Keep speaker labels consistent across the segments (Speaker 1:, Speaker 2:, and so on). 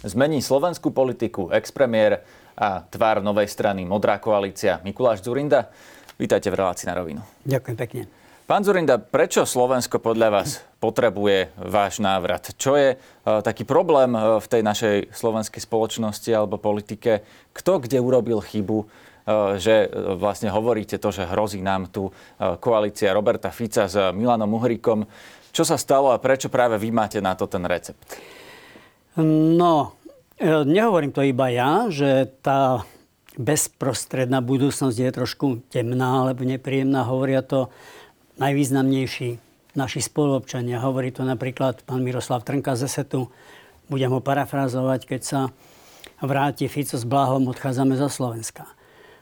Speaker 1: Zmení slovenskú politiku expremiér a tvár novej strany Modrá koalícia Mikuláš Zurinda. Vítajte v relácii na rovinu.
Speaker 2: Ďakujem pekne.
Speaker 1: Pán Zurinda, prečo Slovensko podľa vás potrebuje váš návrat? Čo je uh, taký problém uh, v tej našej slovenskej spoločnosti alebo politike? Kto kde urobil chybu? Uh, že vlastne hovoríte to, že hrozí nám tu koalícia Roberta Fica s Milanom Uhrikom. Čo sa stalo a prečo práve vy máte na to ten recept?
Speaker 2: No, e, nehovorím to iba ja, že tá bezprostredná budúcnosť je trošku temná alebo nepríjemná. Hovoria to najvýznamnejší naši spoluobčania. Hovorí to napríklad pán Miroslav Trnka z Esetu. Budem ho parafrázovať, keď sa vráti Fico s Blahom, odchádzame zo Slovenska.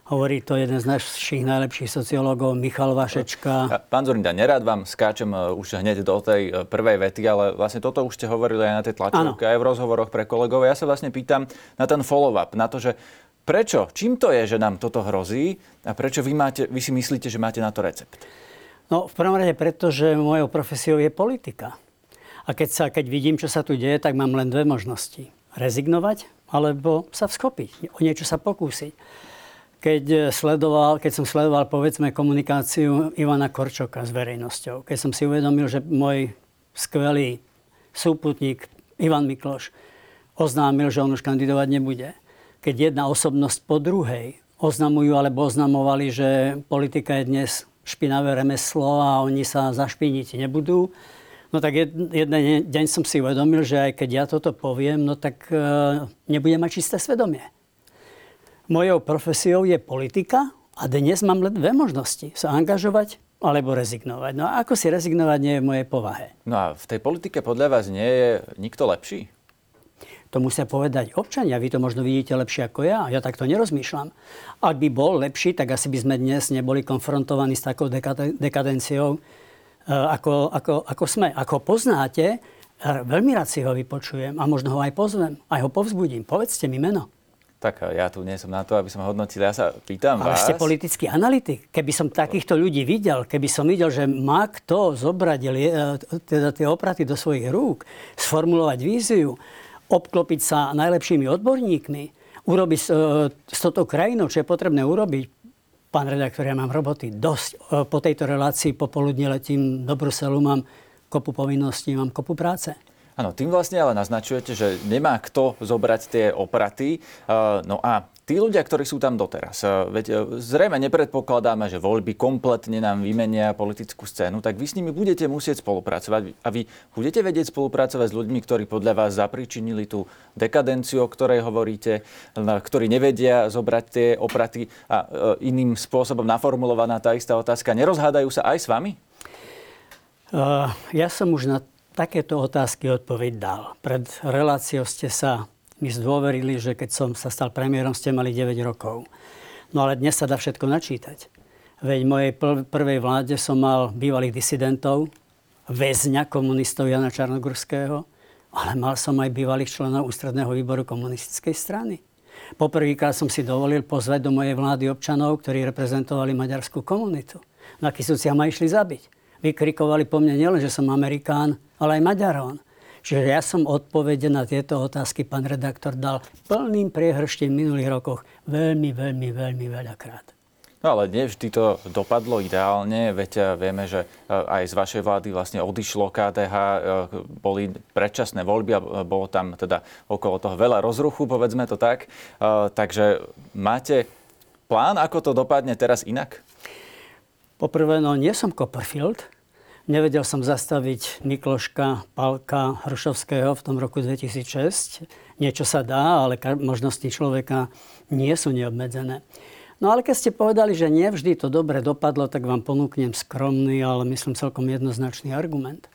Speaker 2: Hovorí to jeden z našich najlepších sociológov, Michal Vašečka.
Speaker 1: Pán Zorinda, nerád vám skáčem e, už hneď do tej e, prvej vety, ale vlastne toto už ste hovorili aj na tej tlačovke, aj v rozhovoroch pre kolegov. Ja sa vlastne pýtam na ten follow-up, na to, že prečo, čím to je, že nám toto hrozí a prečo vy, máte, vy si myslíte, že máte na to recept?
Speaker 2: No, v prvom rade preto, že mojou profesiou je politika. A keď, sa, keď vidím, čo sa tu deje, tak mám len dve možnosti. Rezignovať alebo sa vskopiť, o niečo sa pokúsiť keď, eh, sledoval, keď som sledoval povedzme komunikáciu Ivana Korčoka s verejnosťou, keď som si uvedomil, že môj skvelý súputník Ivan Mikloš oznámil, že on už kandidovať nebude. Keď jedna osobnosť po druhej oznamujú alebo oznamovali, že politika je dnes špinavé remeslo a oni sa zašpiniť nebudú, No tak jeden deň som si uvedomil, že aj keď ja toto poviem, no tak e, nebudem mať čisté svedomie. Mojou profesiou je politika a dnes mám len dve možnosti. Sa angažovať alebo rezignovať. No a ako si rezignovať nie je v mojej povahe.
Speaker 1: No a v tej politike podľa vás nie je nikto lepší?
Speaker 2: To musia povedať občania. Vy to možno vidíte lepšie ako ja. Ja takto nerozmýšľam. Ak by bol lepší, tak asi by sme dnes neboli konfrontovaní s takou dekadenciou, e, ako, ako, ako sme. Ako poznáte, e, veľmi rád si ho vypočujem a možno ho aj pozvem, aj ho povzbudím. Povedzte mi meno.
Speaker 1: Tak ja tu nie som na to, aby som hodnotil. Ja sa pýtam
Speaker 2: Ale
Speaker 1: vás...
Speaker 2: ste politický analytik. Keby som takýchto ľudí videl, keby som videl, že má kto zobrať e, teda tie opraty do svojich rúk, sformulovať víziu, obklopiť sa najlepšími odborníkmi, urobiť s, e, s touto krajinou, čo je potrebné urobiť, pán redaktor, ja mám roboty dosť. E, po tejto relácii popoludne letím do Bruselu, mám kopu povinností, mám kopu práce.
Speaker 1: Áno, tým vlastne ale naznačujete, že nemá kto zobrať tie opraty. No a tí ľudia, ktorí sú tam doteraz, veď e, zrejme nepredpokladáme, že voľby kompletne nám vymenia politickú scénu, tak vy s nimi budete musieť spolupracovať. A vy budete vedieť spolupracovať s ľuďmi, ktorí podľa vás zapričinili tú dekadenciu, o ktorej hovoríte, ktorí nevedia zobrať tie opraty a e, iným spôsobom naformulovaná tá istá otázka. Nerozhádajú sa aj s vami?
Speaker 2: Uh, ja som už na takéto otázky odpoveď dal. Pred reláciou ste sa mi zdôverili, že keď som sa stal premiérom, ste mali 9 rokov. No ale dnes sa dá všetko načítať. Veď v mojej prvej vláde som mal bývalých disidentov, väzňa komunistov Jana Čarnogurského, ale mal som aj bývalých členov ústredného výboru komunistickej strany. Poprvýkrát som si dovolil pozvať do mojej vlády občanov, ktorí reprezentovali maďarskú komunitu. Na Kisúciach ma išli zabiť vykrikovali po mne nielen, že som Amerikán, ale aj Maďarón. Čiže ja som odpovede na tieto otázky, pán redaktor, dal plným priehrštím v minulých rokoch veľmi, veľmi, veľmi veľakrát.
Speaker 1: No ale nie vždy to dopadlo ideálne, veď eh, vieme, že eh, aj z vašej vlády vlastne odišlo KDH, eh, boli predčasné voľby a bolo tam teda okolo toho veľa rozruchu, povedzme to tak. Takže máte plán, ako to dopadne teraz inak?
Speaker 2: Poprvé, no nie som Copperfield. Nevedel som zastaviť Mikloška, Palka, Hrušovského v tom roku 2006. Niečo sa dá, ale možnosti človeka nie sú neobmedzené. No ale keď ste povedali, že nevždy to dobre dopadlo, tak vám ponúknem skromný, ale myslím celkom jednoznačný argument.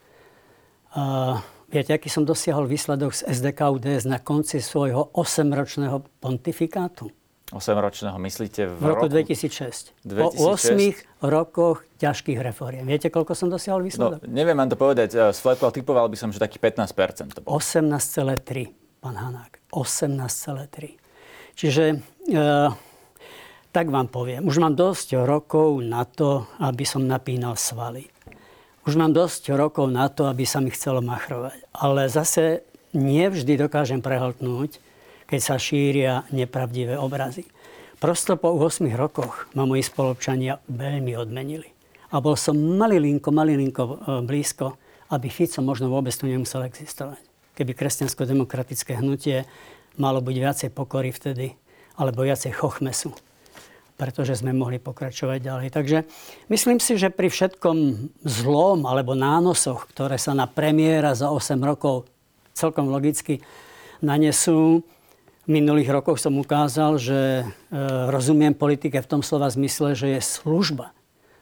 Speaker 2: Uh, viete, aký som dosiahol výsledok z SDK UDS na konci svojho 8-ročného pontifikátu?
Speaker 1: 8-ročného, myslíte
Speaker 2: v, roku, roku 2006. 2006. Po 8 rokoch ťažkých reforiem. Viete, koľko som dosiahol výsledok?
Speaker 1: No, neviem vám to povedať. Slepko typoval by som, že taký 15%. To
Speaker 2: 18,3, pán Hanák. 18,3. Čiže e, tak vám poviem. Už mám dosť rokov na to, aby som napínal svaly. Už mám dosť rokov na to, aby sa mi chcelo machrovať. Ale zase nevždy dokážem prehltnúť, keď sa šíria nepravdivé obrazy. Prosto po 8 rokoch ma moji spolupčania veľmi odmenili. A bol som malilinko, malilinko e, blízko, aby Fico možno vôbec tu nemusel existovať. Keby kresťansko-demokratické hnutie malo byť viacej pokory vtedy, alebo viacej chochmesu pretože sme mohli pokračovať ďalej. Takže myslím si, že pri všetkom zlom alebo nánosoch, ktoré sa na premiéra za 8 rokov celkom logicky nanesú, v minulých rokoch som ukázal, že e, rozumiem politike v tom slova zmysle, že je služba.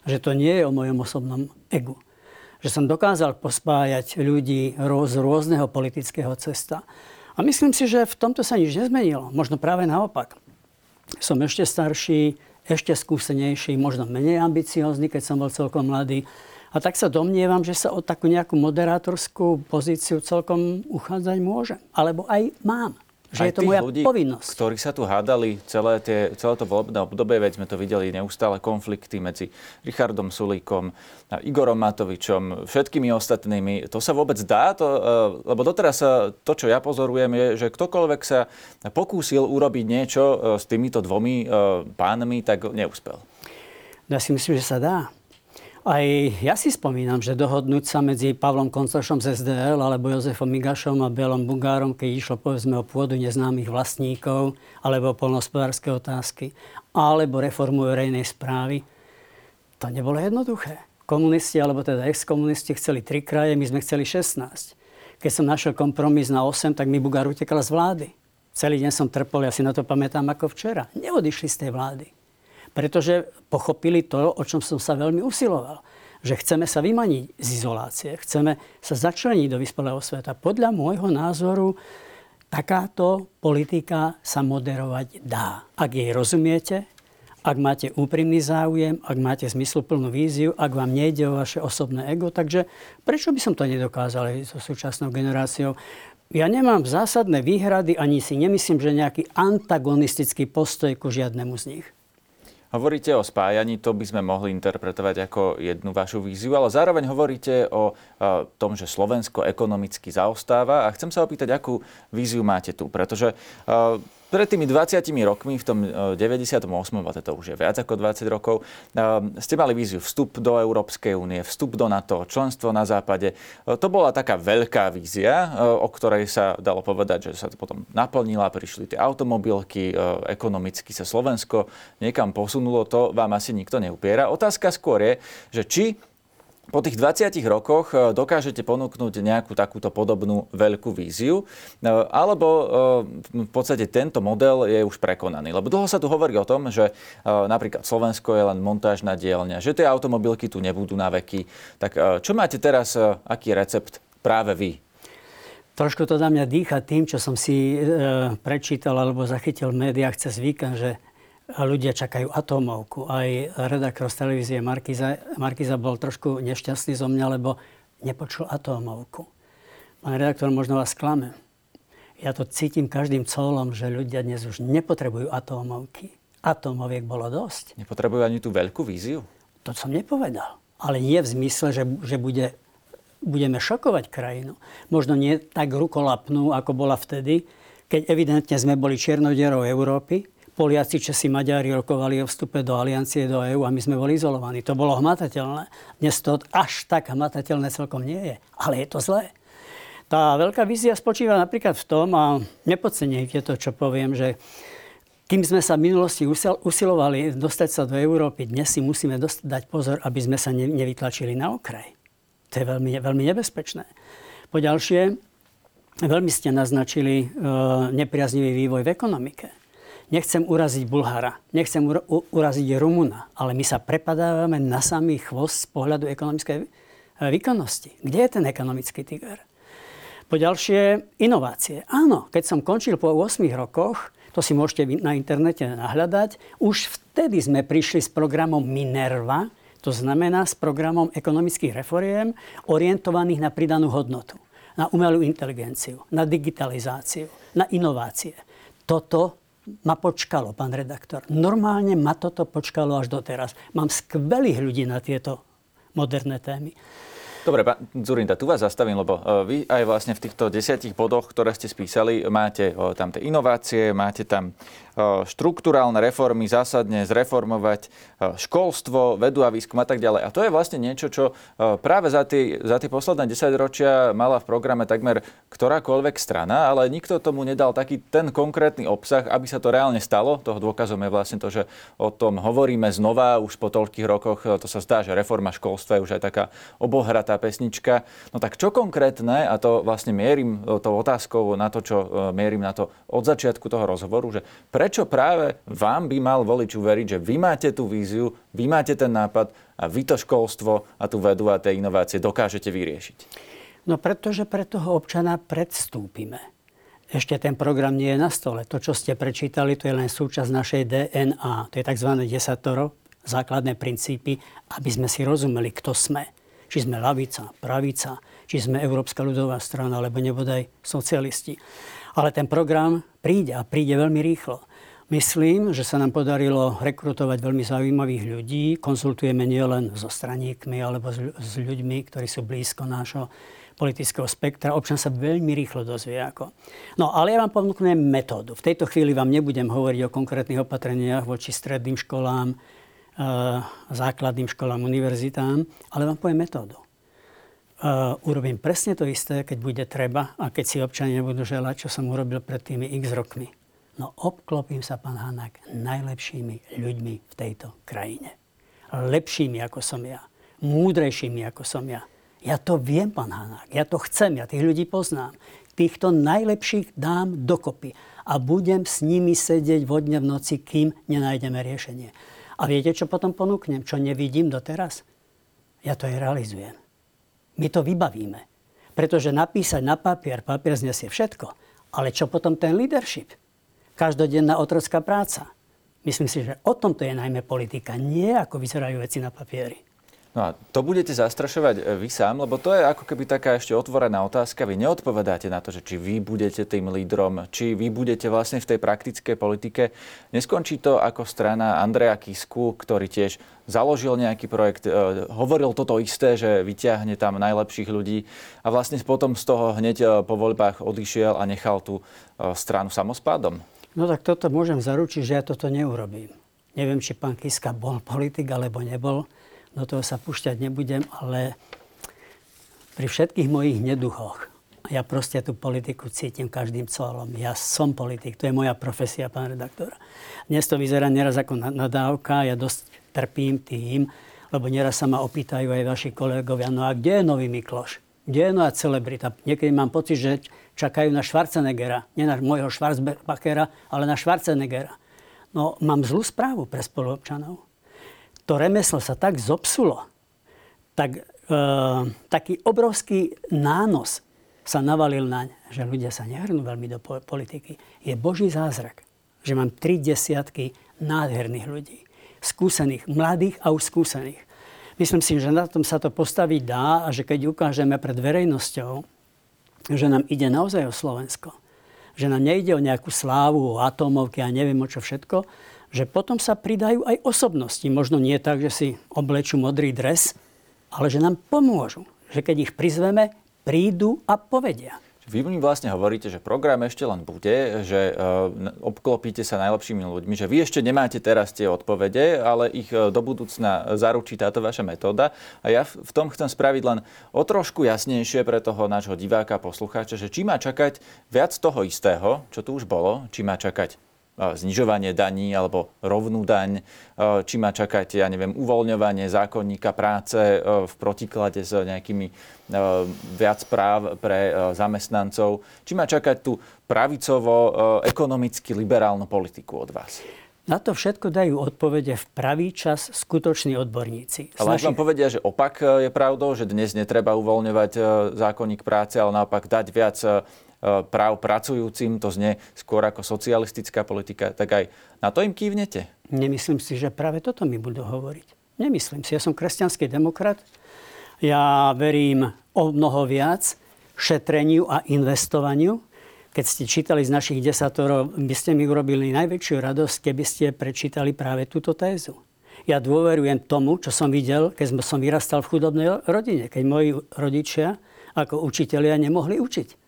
Speaker 2: Že to nie je o mojom osobnom egu. Že som dokázal pospájať ľudí z rôzneho politického cesta. A myslím si, že v tomto sa nič nezmenilo. Možno práve naopak som ešte starší, ešte skúsenejší, možno menej ambiciózny, keď som bol celkom mladý. A tak sa domnievam, že sa o takú nejakú moderátorskú pozíciu celkom uchádzať môže. Alebo aj mám. Že
Speaker 1: aj
Speaker 2: je to moja
Speaker 1: ľudí,
Speaker 2: povinnosť.
Speaker 1: ktorí sa tu hádali celé, tie, celé to volebné obdobie, veď sme to videli neustále konflikty medzi Richardom Sulíkom, Igorom Matovičom, všetkými ostatnými. To sa vôbec dá? To, e, lebo doteraz to, čo ja pozorujem, je, že ktokoľvek sa pokúsil urobiť niečo e, s týmito dvomi e, pánmi, tak neúspel.
Speaker 2: Ja si myslím, že sa dá. Aj ja si spomínam, že dohodnúť sa medzi Pavlom Koncošom z SDL alebo Jozefom Migašom a Bielom Bugárom, keď išlo povedzme o pôdu neznámych vlastníkov alebo polnohospodárske otázky alebo reformu verejnej správy, to nebolo jednoduché. Komunisti, alebo teda ex-komunisti chceli tri kraje, my sme chceli 16. Keď som našiel kompromis na 8, tak mi Bugár utekal z vlády. Celý deň som trpol, ja si na to pamätám ako včera. Neodišli z tej vlády pretože pochopili to, o čom som sa veľmi usiloval. Že chceme sa vymaniť z izolácie, chceme sa začleniť do vyspelého sveta. Podľa môjho názoru takáto politika sa moderovať dá. Ak jej rozumiete, ak máte úprimný záujem, ak máte zmysluplnú víziu, ak vám nejde o vaše osobné ego. Takže prečo by som to nedokázal so súčasnou generáciou? Ja nemám zásadné výhrady, ani si nemyslím, že nejaký antagonistický postoj ku žiadnemu z nich.
Speaker 1: Hovoríte o spájaní, to by sme mohli interpretovať ako jednu vašu víziu, ale zároveň hovoríte o tom, že Slovensko ekonomicky zaostáva a chcem sa opýtať, akú víziu máte tu, pretože pred tými 20 rokmi, v tom 98. E, a to už je viac ako 20 rokov, e, ste mali víziu vstup do Európskej únie, vstup do NATO, členstvo na západe. E, to bola taká veľká vízia, o ktorej sa dalo povedať, že sa to potom naplnila, prišli tie automobilky, ekonomicky sa Slovensko niekam posunulo, to vám asi nikto neupiera. Otázka skôr je, že či po tých 20 rokoch e, dokážete ponúknuť nejakú takúto podobnú veľkú víziu, e, alebo e, v podstate tento model je už prekonaný. Lebo dlho sa tu hovorí o tom, že napríklad Slovensko je len montážna dielňa, že tie automobilky tu nebudú na veky. Tak čo máte teraz, aký recept práve vy?
Speaker 2: Trošku to na mňa dýcha tým, čo som si prečítal alebo zachytil v médiách cez víkend, že ľudia čakajú atómovku. Aj redaktor z televízie Markiza, Markiza bol trošku nešťastný zo mňa, lebo nepočul atómovku. Pán redaktor, možno vás klame. Ja to cítim každým colom, že ľudia dnes už nepotrebujú atómovky. Atómoviek bolo dosť.
Speaker 1: Nepotrebujú ani tú veľkú víziu?
Speaker 2: To som nepovedal. Ale nie v zmysle, že, že bude, budeme šokovať krajinu. Možno nie tak rukolapnú, ako bola vtedy, keď evidentne sme boli černodierou Európy Poliaci, Česi, Maďari rokovali o vstupe do aliancie, do EÚ a my sme boli izolovaní. To bolo hmatateľné. Dnes to až tak hmatateľné celkom nie je. Ale je to zlé. Tá veľká vízia spočíva napríklad v tom, a nepodceňujte to, čo poviem, že kým sme sa v minulosti usilovali dostať sa do Európy, dnes si musíme dať pozor, aby sme sa nevytlačili na okraj. To je veľmi, veľmi nebezpečné. Poďalšie, veľmi ste naznačili e, nepriaznivý vývoj v ekonomike. Nechcem uraziť Bulhára, nechcem uraziť Rumuna, ale my sa prepadávame na samý chvost z pohľadu ekonomickej e, výkonnosti. Kde je ten ekonomický tiger? Po ďalšie, inovácie. Áno, keď som končil po 8 rokoch, to si môžete na internete nahľadať, už vtedy sme prišli s programom Minerva, to znamená s programom ekonomických reforiem orientovaných na pridanú hodnotu, na umelú inteligenciu, na digitalizáciu, na inovácie. Toto ma počkalo, pán redaktor. Normálne ma toto počkalo až doteraz. Mám skvelých ľudí na tieto moderné témy.
Speaker 1: Dobre, pán Zurinda, tu vás zastavím, lebo e, vy aj vlastne v týchto desiatich bodoch, ktoré ste spísali, máte e, tam tie inovácie, máte tam E, štruktúrálne reformy, zásadne zreformovať školstvo, vedu a výskum a tak ďalej. A to je vlastne niečo, čo práve za tie, za tie posledné 10 ročia mala v programe takmer ktorákoľvek strana, ale nikto tomu nedal taký ten konkrétny obsah, aby sa to reálne stalo. Toho dôkazom je vlastne to, že o tom hovoríme znova už po toľkých rokoch. To sa zdá, že reforma školstva je už aj taká obohratá pesnička. No tak čo konkrétne, a to vlastne mierim tou otázkou na to, čo mierim na to od začiatku toho rozhovoru, že prečo práve vám by mal volič uveriť, že vy máte tú víziu, vy máte ten nápad a vy to školstvo a tú vedu a tie inovácie dokážete vyriešiť?
Speaker 2: No pretože pre toho občana predstúpime. Ešte ten program nie je na stole. To, čo ste prečítali, to je len súčasť našej DNA. To je tzv. desatoro, základné princípy, aby sme si rozumeli, kto sme. Či sme lavica, pravica, či sme Európska ľudová strana, alebo nebodaj socialisti. Ale ten program príde a príde veľmi rýchlo. Myslím, že sa nám podarilo rekrutovať veľmi zaujímavých ľudí. Konzultujeme nielen so straníkmi alebo s ľuďmi, ktorí sú blízko nášho politického spektra. Občan sa veľmi rýchlo dozvie ako. No ale ja vám ponúknem metódu. V tejto chvíli vám nebudem hovoriť o konkrétnych opatreniach voči stredným školám, základným školám, univerzitám, ale vám poviem metódu. Uh, urobím presne to isté, keď bude treba a keď si občania nebudú želať, čo som urobil pred tými x rokmi. No obklopím sa, pán Hanák, najlepšími ľuďmi v tejto krajine. Lepšími, ako som ja. Múdrejšími, ako som ja. Ja to viem, pán Hanák. Ja to chcem. Ja tých ľudí poznám. Týchto najlepších dám dokopy. A budem s nimi sedieť vodne v noci, kým nenájdeme riešenie. A viete, čo potom ponúknem? Čo nevidím doteraz? Ja to aj realizujem. My to vybavíme. Pretože napísať na papier, papier znesie všetko. Ale čo potom ten leadership? každodenná otrocká práca. Myslím si, že o tomto je najmä politika, nie ako vyzerajú veci na papieri.
Speaker 1: No a to budete zastrašovať e, vy sám, lebo to je ako keby taká ešte otvorená otázka. Vy neodpovedáte na to, že či vy budete tým lídrom, či vy budete vlastne v tej praktickej politike. Neskončí to ako strana Andreja Kisku, ktorý tiež založil nejaký projekt, e, hovoril toto isté, že vyťahne tam najlepších ľudí a vlastne potom z toho hneď e, po voľbách odišiel a nechal tú stranu samospádom.
Speaker 2: No tak toto môžem zaručiť, že ja toto neurobím. Neviem, či pán Kiska bol politik alebo nebol. Do toho sa púšťať nebudem, ale pri všetkých mojich neduchoch ja proste tú politiku cítim každým colom. Ja som politik, to je moja profesia, pán redaktor. Dnes to vyzerá neraz ako nadávka, ja dosť trpím tým, lebo neraz sa ma opýtajú aj vaši kolegovia, no a kde je nový Mikloš? Kde je nová celebrita? Niekedy mám pocit, že čakajú na Schwarzeneggera. Nie na môjho Schwarzbachera, ale na Schwarzeneggera. No, mám zlú správu pre spoluobčanov. To remeslo sa tak zopsulo, tak, e, taký obrovský nános sa navalil naň, že ľudia sa nehrnú veľmi do politiky. Je Boží zázrak, že mám tri desiatky nádherných ľudí. Skúsených, mladých a už skúsených. Myslím si, že na tom sa to postaviť dá a že keď ukážeme pred verejnosťou, že nám ide naozaj o Slovensko. Že nám nejde o nejakú slávu, o atómovky a neviem o čo všetko, že potom sa pridajú aj osobnosti. Možno nie tak, že si oblečú modrý dres, ale že nám pomôžu. Že keď ich prizveme, prídu a povedia.
Speaker 1: Vy mi vlastne hovoríte, že program ešte len bude, že uh, obklopíte sa najlepšími ľuďmi, že vy ešte nemáte teraz tie odpovede, ale ich uh, do budúcna zaručí táto vaša metóda. A ja v tom chcem spraviť len o trošku jasnejšie pre toho nášho diváka poslucháča, že či má čakať viac toho istého, čo tu už bolo, či má čakať znižovanie daní alebo rovnú daň, či má čakať, ja neviem, uvoľňovanie zákonníka práce v protiklade s nejakými viac práv pre zamestnancov, či má čakať tú pravicovo-ekonomicky liberálnu politiku od vás.
Speaker 2: Na to všetko dajú odpovede v pravý čas skutoční odborníci.
Speaker 1: Ale našich... vám povedia, že opak je pravdou, že dnes netreba uvoľňovať zákonník práce, ale naopak dať viac práv pracujúcim, to znie skôr ako socialistická politika, tak aj na to im kývnete?
Speaker 2: Nemyslím si, že práve toto mi budú hovoriť. Nemyslím si. Ja som kresťanský demokrat. Ja verím o mnoho viac šetreniu a investovaniu. Keď ste čítali z našich desatorov, by ste mi urobili najväčšiu radosť, keby ste prečítali práve túto tézu. Ja dôverujem tomu, čo som videl, keď som vyrastal v chudobnej rodine, keď moji rodičia ako učitelia nemohli učiť.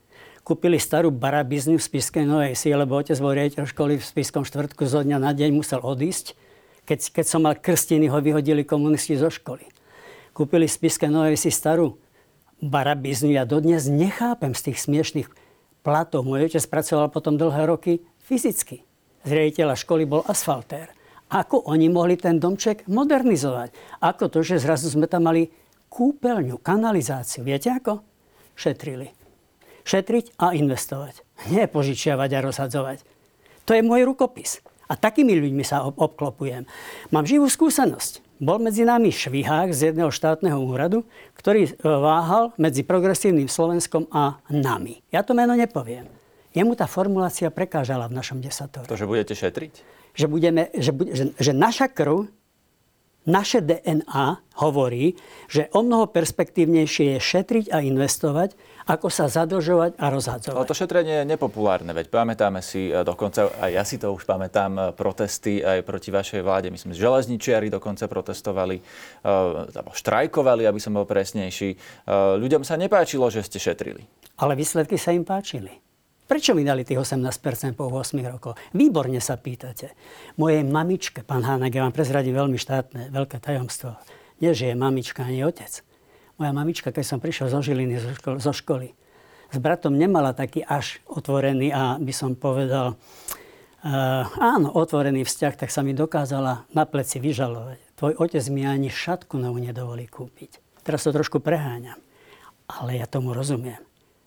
Speaker 2: Kúpili starú barabizňu v Spiskej Novej Si, lebo otec bol riaditeľ školy v Spiskom štvrtku zo dňa na deň musel odísť. Keď, keď som mal krstiny, ho vyhodili komunisti zo školy. Kúpili v Spiskej Novej Si starú barabizňu. Ja dodnes nechápem z tých smiešných platov. Môj otec pracoval potom dlhé roky fyzicky. Z riaditeľa školy bol asfaltér. Ako oni mohli ten domček modernizovať? Ako to, že zrazu sme tam mali kúpeľňu, kanalizáciu. Viete ako? Šetrili šetriť a investovať. Nie požičiavať a rozhadzovať. To je môj rukopis. A takými ľuďmi sa obklopujem. Mám živú skúsenosť. Bol medzi nami švihák z jedného štátneho úradu, ktorý e, váhal medzi progresívnym Slovenskom a nami. Ja to meno nepoviem. Jemu tá formulácia prekážala v našom desatore.
Speaker 1: To, že budete šetriť?
Speaker 2: Že, budeme, že, že, že naša krv naše DNA hovorí, že o mnoho perspektívnejšie je šetriť a investovať, ako sa zadlžovať a rozhadzovať.
Speaker 1: Ale to šetrenie je nepopulárne, veď pamätáme si e, dokonca, aj ja si to už pamätám, e, protesty aj proti vašej vláde. Myslím, že železničiari dokonca protestovali, e, štrajkovali, aby som bol presnejší. Ľuďom sa nepáčilo, že ste šetrili.
Speaker 2: Ale výsledky sa im páčili. Prečo mi dali tých 18% po 8 rokoch? Výborne sa pýtate. Mojej mamičke, pán Hának, ja vám prezradím veľmi štátne, veľké tajomstvo. Nie, že je mamička ani otec. Moja mamička, keď som prišiel zo Žiliny, zo školy, zo školy s bratom nemala taký až otvorený a by som povedal, uh, áno, otvorený vzťah, tak sa mi dokázala na pleci vyžalovať. Tvoj otec mi ani šatku novú nedovolí kúpiť. Teraz to trošku preháňam. Ale ja tomu rozumiem.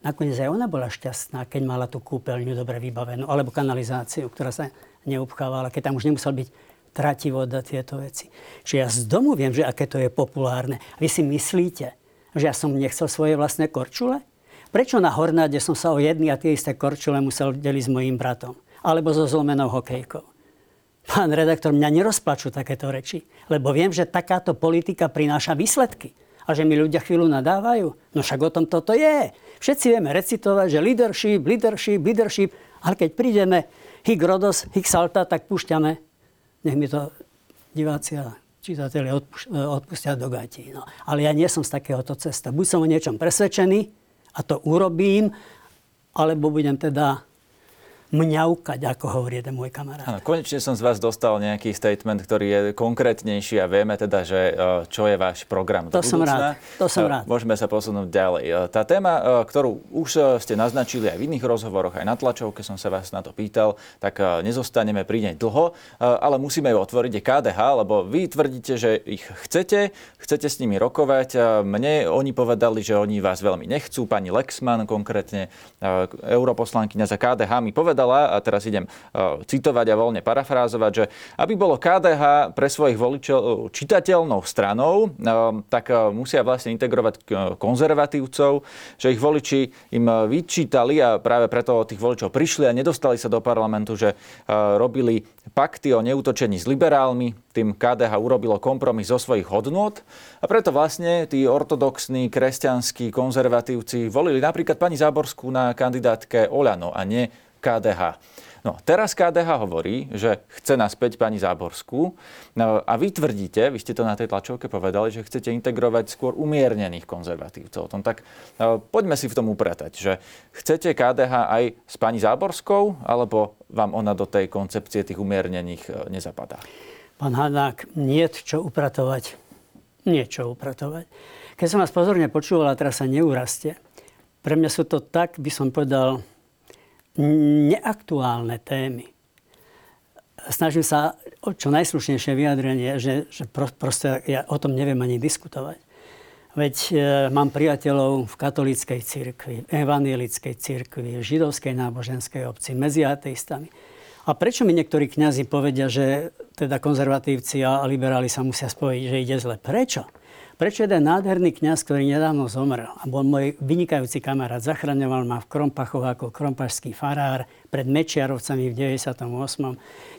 Speaker 2: Nakoniec aj ona bola šťastná, keď mala tú kúpeľňu dobre vybavenú, alebo kanalizáciu, ktorá sa neupchávala, keď tam už nemusel byť trati voda, tieto veci. Čiže ja z domu viem, že aké to je populárne. Vy si myslíte, že ja som nechcel svoje vlastné korčule? Prečo na Hornáde som sa o jedny a tie isté korčule musel deliť s mojím bratom? Alebo so zlomenou hokejkou? Pán redaktor, mňa nerozplačú takéto reči, lebo viem, že takáto politika prináša výsledky a že mi ľudia chvíľu nadávajú. No však o tom toto je. Všetci vieme recitovať, že leadership, leadership, leadership, ale keď prídeme hik rodos, hik salta, tak púšťame. Nech mi to diváci a čitatelia odpustia do gatí. No. Ale ja nie som z takéhoto cesta. Buď som o niečom presvedčený a to urobím, alebo budem teda mňaukať, ako hovorí jeden môj kamarát.
Speaker 1: Ano, konečne som z vás dostal nejaký statement, ktorý je konkrétnejší a vieme teda, že e, čo je váš program
Speaker 2: to som rád. To som e, rád.
Speaker 1: Môžeme sa posunúť ďalej. E, tá téma, ktorú už ste naznačili aj v iných rozhovoroch, aj na tlačovke som sa vás na to pýtal, tak nezostaneme pri nej dlho, ale musíme ju otvoriť. Je KDH, lebo vy tvrdíte, že ich chcete, chcete s nimi rokovať. Mne oni povedali, že oni vás veľmi nechcú. Pani Lexman konkrétne, europoslankyňa za KDH mi povedala, povedala, a teraz idem e, citovať a voľne parafrázovať, že aby bolo KDH pre svojich voličov čitateľnou stranou, e, tak e, musia vlastne integrovať konzervatívcov, že ich voliči im vyčítali a práve preto tých voličov prišli a nedostali sa do parlamentu, že robili pakty o neútočení s liberálmi, tým KDH urobilo kompromis zo svojich hodnôt a preto vlastne tí ortodoxní, kresťanskí, konzervatívci volili napríklad pani Záborskú na kandidátke Oľano a nie KDH. No, teraz KDH hovorí, že chce naspäť pani Záborskú no, a vy tvrdíte, vy ste to na tej tlačovke povedali, že chcete integrovať skôr umiernených konzervatívcov. Tom, tak no, poďme si v tom upratať, že chcete KDH aj s pani Záborskou, alebo vám ona do tej koncepcie tých umiernených e, nezapadá?
Speaker 2: Pán Hanák, nie čo upratovať. Niečo upratovať. Keď som vás pozorne počúval, a teraz sa neuraste, pre mňa sú to tak, by som povedal, neaktuálne témy. Snažím sa o čo najslušnejšie vyjadrenie, že, že proste ja o tom neviem ani diskutovať. Veď e, mám priateľov v katolíckej cirkvi, v evangelickej cirkvi, v židovskej náboženskej obci, medzi ateistami. A prečo mi niektorí kňazi povedia, že teda konzervatívci a liberáli sa musia spojiť, že ide zle? Prečo? Prečo jeden nádherný kňaz, ktorý nedávno zomrel a bol môj vynikajúci kamarát, zachraňoval ma v Krompachoch ako krompašský farár pred Mečiarovcami v 98.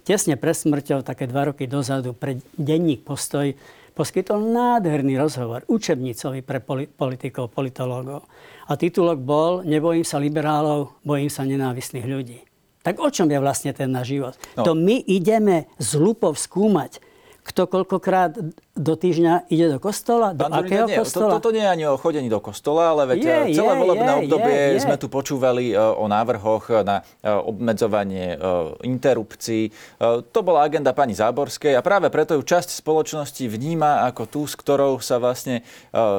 Speaker 2: Tesne pred smrťou, také dva roky dozadu, pred denník postoj, poskytol nádherný rozhovor, učebnicový pre politikov, politológov. A titulok bol Nebojím sa liberálov, bojím sa nenávistných ľudí. Tak o čom je vlastne ten náš život? No. To my ideme z lupov skúmať, kto koľkokrát do týždňa ide do kostola? Do
Speaker 1: Pán
Speaker 2: akého
Speaker 1: nie,
Speaker 2: kostola?
Speaker 1: To, toto nie je ani o chodení do kostola, ale veď
Speaker 2: Je,
Speaker 1: je, celé
Speaker 2: je,
Speaker 1: volebné
Speaker 2: je,
Speaker 1: obdobie
Speaker 2: je, je.
Speaker 1: sme tu počúvali e, o návrhoch na e, obmedzovanie interrupcií. To bola agenda pani Záborskej a práve preto ju časť spoločnosti vníma ako tú, s ktorou sa vlastne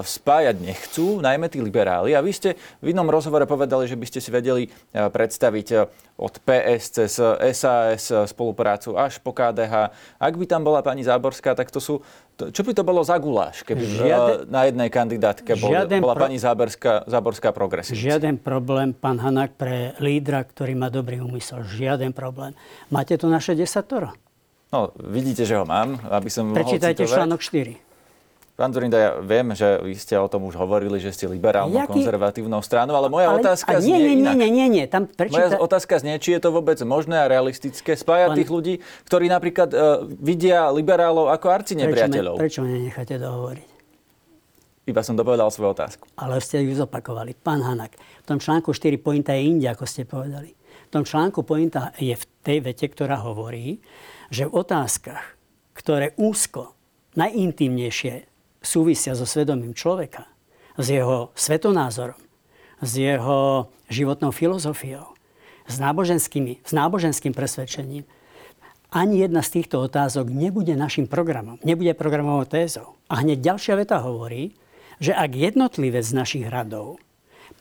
Speaker 1: spájať nechcú, najmä tí liberáli. A vy ste v inom rozhovore povedali, že by ste si vedeli predstaviť od PS cez SAS spoluprácu až po KDH. Ak by tam bola pani Záborská, tak to sú čo by to bolo za guláš, keby Žiaden, na jednej kandidátke bol, bola pro... pani Záborská, Záborská progresívna?
Speaker 2: Žiaden problém, pán Hanák, pre lídra, ktorý má dobrý úmysel. Žiaden problém. Máte to naše desatoro?
Speaker 1: No, vidíte, že ho mám, aby som
Speaker 2: Prečítajte
Speaker 1: mohol citovať.
Speaker 2: článok 4.
Speaker 1: Pán Zurinda, ja viem, že vy ste o tom už hovorili, že ste liberálno-konzervatívnou stranou, ale moja
Speaker 2: ale,
Speaker 1: otázka
Speaker 2: ale
Speaker 1: znie
Speaker 2: nie, nie,
Speaker 1: inak.
Speaker 2: nie, nie, nie. Tam
Speaker 1: prečíta... Moja otázka znie, či je to vôbec možné a realistické spájať Pán... tých ľudí, ktorí napríklad uh, vidia liberálov ako arci nepriateľov.
Speaker 2: Prečo, prečo nenecháte dohovoriť?
Speaker 1: Iba som dopovedal svoju otázku.
Speaker 2: Ale ste ju zopakovali. Pán Hanak, v tom článku 4 pointa je inde, ako ste povedali. V tom článku pointa je v tej vete, ktorá hovorí, že v otázkach, ktoré úzko, najintímnejšie súvisia so svedomím človeka, s jeho svetonázorom, s jeho životnou filozofiou, s, náboženskými, s náboženským presvedčením, ani jedna z týchto otázok nebude našim programom, nebude programovou tézou. A hneď ďalšia veta hovorí, že ak jednotlivec z našich radov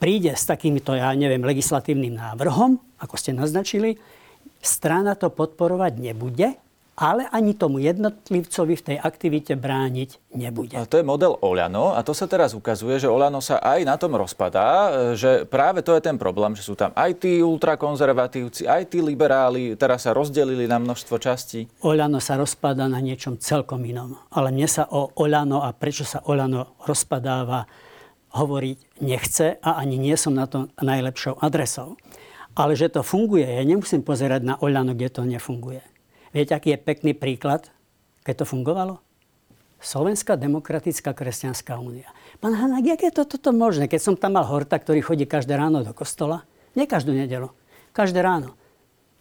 Speaker 2: príde s takýmto, ja neviem, legislatívnym návrhom, ako ste naznačili, strana to podporovať nebude, ale ani tomu jednotlivcovi v tej aktivite brániť nebude.
Speaker 1: A to je model Oľano a to sa teraz ukazuje, že Oľano sa aj na tom rozpadá, že práve to je ten problém, že sú tam aj tí ultrakonzervatívci, aj tí liberáli, teraz sa rozdelili na množstvo častí.
Speaker 2: Oľano sa rozpadá na niečom celkom inom. Ale mne sa o Oľano a prečo sa Oľano rozpadáva hovoriť nechce a ani nie som na to najlepšou adresou. Ale že to funguje, ja nemusím pozerať na Oľano, kde to nefunguje. Viete, aký je pekný príklad, keď to fungovalo? Slovenská demokratická kresťanská únia. Pán Hanák, jak je to toto možné? Keď som tam mal Horta, ktorý chodí každé ráno do kostola, nie každú nedelu, každé ráno.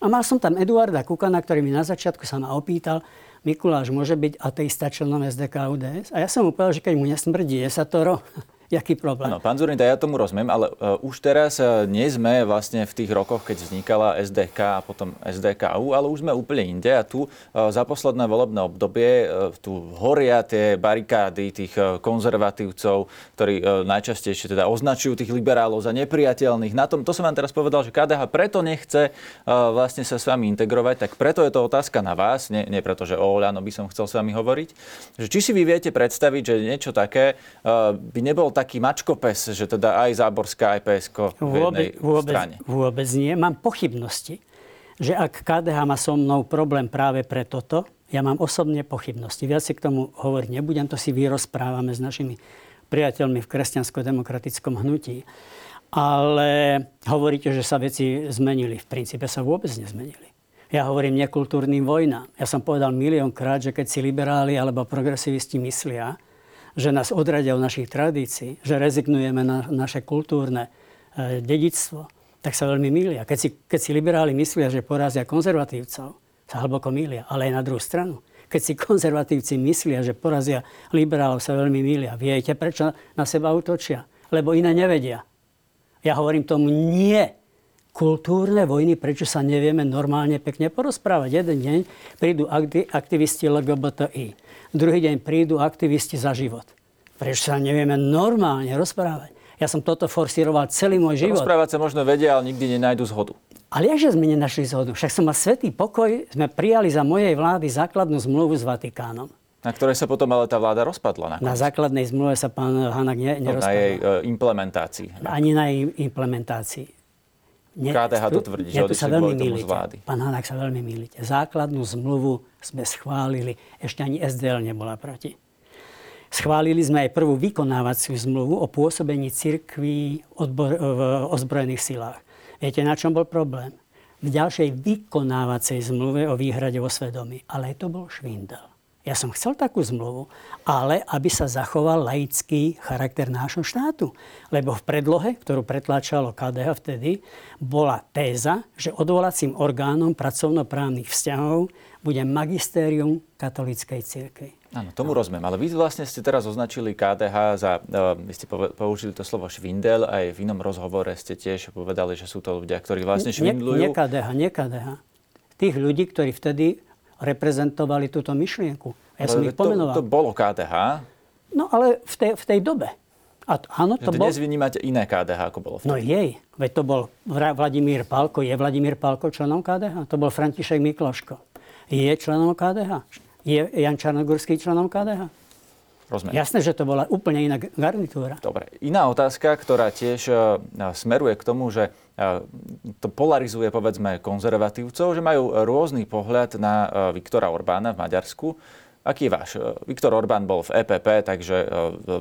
Speaker 2: A mal som tam Eduarda Kukana, ktorý mi na začiatku sa ma opýtal, Mikuláš môže byť ateista členom SDK UDS? A ja som mu povedal, že keď mu nesmrdí desatoro, Jaký problém?
Speaker 1: Áno, pán Zurinda, ja tomu rozumiem, ale uh, už teraz uh, nie sme vlastne v tých rokoch, keď vznikala SDK a potom SDKU, ale už sme úplne inde a tu uh, za posledné volebné obdobie tu horia tie barikády tých konzervatívcov, ktorí uh, najčastejšie teda označujú tých liberálov za nepriateľných. Na tom, to som vám teraz povedal, že KDH preto nechce vlastne sa s vami integrovať, tak preto je to otázka na vás, nie, nie preto, že o Oľano by som chcel s vami hovoriť, že či si vy viete predstaviť, že niečo také by nebol taký mačkopes, že teda aj Záborská, aj PSK v jednej
Speaker 2: vôbec,
Speaker 1: strane?
Speaker 2: Vôbec nie. Mám pochybnosti, že ak KDH má so mnou problém práve pre toto, ja mám osobne pochybnosti. Viac si k tomu hovoriť nebudem, to si vyrozprávame s našimi priateľmi v kresťansko-demokratickom hnutí. Ale hovoríte, že sa veci zmenili. V princípe sa vôbec nezmenili. Ja hovorím nekultúrnym vojnám. Ja som povedal miliónkrát, že keď si liberáli alebo progresivisti myslia, že nás odradia od našich tradícií, že rezignujeme na naše kultúrne e, dedictvo, tak sa veľmi milia. Keď si, keď si liberáli myslia, že porazia konzervatívcov, sa hlboko milia. Ale aj na druhú stranu. Keď si konzervatívci myslia, že porazia liberálov, sa veľmi milia. Viete, prečo na seba útočia? Lebo iné nevedia. Ja hovorím tomu nie. Kultúrne vojny, prečo sa nevieme normálne pekne porozprávať. Jeden deň prídu aktivisti LGBTI druhý deň prídu aktivisti za život. Prečo sa nevieme normálne rozprávať? Ja som toto forsíroval celý môj život.
Speaker 1: Rozprávať sa možno vedia, ale nikdy nenajdu zhodu.
Speaker 2: Ale jakže sme nenašli zhodu? Však som mal svetý pokoj, sme prijali za mojej vlády základnú zmluvu s Vatikánom.
Speaker 1: Na ktorej sa potom ale tá vláda rozpadla.
Speaker 2: Na, na základnej zmluve sa pán Hanak ne.
Speaker 1: Na jej e, implementácii.
Speaker 2: Ani na jej implementácii.
Speaker 1: Nie, KDH to tvrdí, že
Speaker 2: sa veľmi milíte. Pán Hanak sa veľmi milíte. Základnú zmluvu sme schválili. Ešte ani SDL nebola proti. Schválili sme aj prvú vykonávaciu zmluvu o pôsobení cirkví odbor, v ozbrojených silách. Viete, na čom bol problém? V ďalšej vykonávacej zmluve o výhrade vo svedomí. Ale to bol švindel. Ja som chcel takú zmluvu, ale aby sa zachoval laický charakter nášho štátu. Lebo v predlohe, ktorú pretláčalo KDH vtedy, bola téza, že odvolacím orgánom pracovnoprávnych vzťahov bude magistérium katolíckej cirkvi.
Speaker 1: Áno, tomu no. rozumiem. Ale vy vlastne ste teraz označili KDH za, uh, vy ste použili to slovo švindel, aj v inom rozhovore ste tiež povedali, že sú to ľudia, ktorí vlastne švindlujú.
Speaker 2: Nie, nie KDH, nie KDH. Tých ľudí, ktorí vtedy reprezentovali túto myšlienku. Ja ale som ich pomenoval.
Speaker 1: To, to bolo KDH.
Speaker 2: No ale v tej, v tej dobe. A to, áno,
Speaker 1: to
Speaker 2: dnes
Speaker 1: bol... vnímate iné KDH, ako bolo
Speaker 2: no vtedy. No jej. Veď to bol Vladimír Pálko. Je Vladimír Pálko členom KDH? To bol František Mikloško. Je členom KDH? Je Jan Čarnogurský členom KDH?
Speaker 1: Rozumiem.
Speaker 2: Jasné, že to bola úplne iná garnitúra.
Speaker 1: Dobre. Iná otázka, ktorá tiež uh, smeruje k tomu, že to polarizuje povedzme konzervatívcov, že majú rôzny pohľad na uh, Viktora Orbána v Maďarsku. Aký je váš? Viktor Orbán bol v EPP, takže